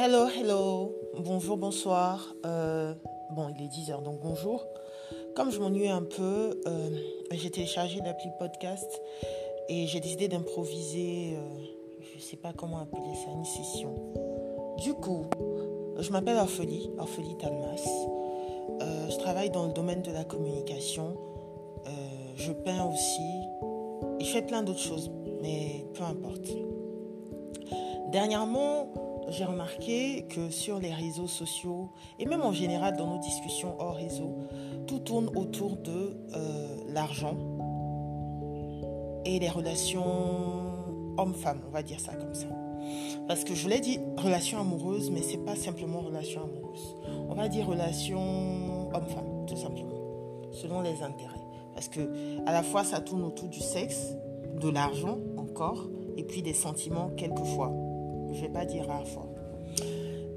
Hello, hello. Bonjour, bonsoir. Euh, bon, il est 10h, donc bonjour. Comme je m'ennuie un peu, euh, j'ai téléchargé l'appli podcast et j'ai décidé d'improviser, euh, je ne sais pas comment appeler ça, une session. Du coup, je m'appelle Orphelie, Orphelie Talmas. je travaille dans le domaine de la communication. je peins aussi. Et je fais plein d'autres choses, mais peu importe. Dernièrement, j'ai remarqué que sur les réseaux sociaux et même en général dans nos discussions hors réseau, tout tourne autour de euh, l'argent et les relations homme-femme, on va dire ça comme ça. Parce que je l'ai dit, relation amoureuse, mais c'est pas simplement relation amoureuse. On va dire relation homme-femme, tout simplement, selon les intérêts. Parce que à la fois ça tourne autour du sexe, de l'argent encore, et puis des sentiments quelquefois je vais pas dire rare fois.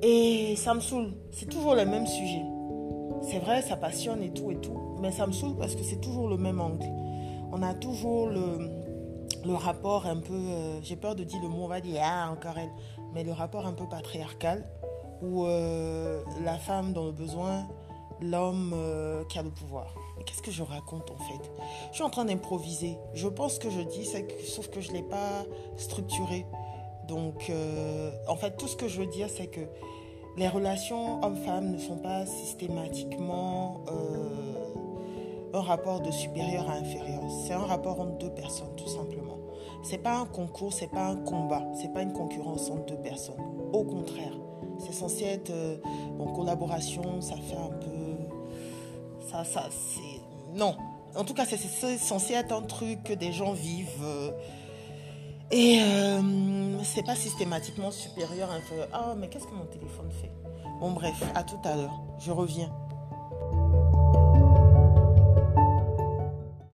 Et ça me saoule. C'est toujours le même sujet. C'est vrai, ça passionne et tout et tout, mais ça me saoule parce que c'est toujours le même angle. On a toujours le, le rapport un peu, euh, j'ai peur de dire le mot, on va dire ah encore elle, mais le rapport un peu patriarcal où euh, la femme dans le besoin, l'homme euh, qui a le pouvoir. Qu'est-ce que je raconte en fait? Je suis en train d'improviser. Je pense que je dis, sauf que je ne l'ai pas structuré. Donc, euh, en fait, tout ce que je veux dire, c'est que les relations hommes-femmes ne sont pas systématiquement euh, un rapport de supérieur à inférieur. C'est un rapport entre deux personnes, tout simplement. C'est pas un concours, c'est pas un combat, c'est pas une concurrence entre deux personnes. Au contraire, c'est censé être euh, en collaboration, ça fait un peu. Ça, ça, c'est. Non. En tout cas, c'est censé être un truc que des gens vivent. Et c'est pas systématiquement supérieur, inférieur. Ah, mais qu'est-ce que mon téléphone fait? Bon, bref, à tout à l'heure. Je reviens.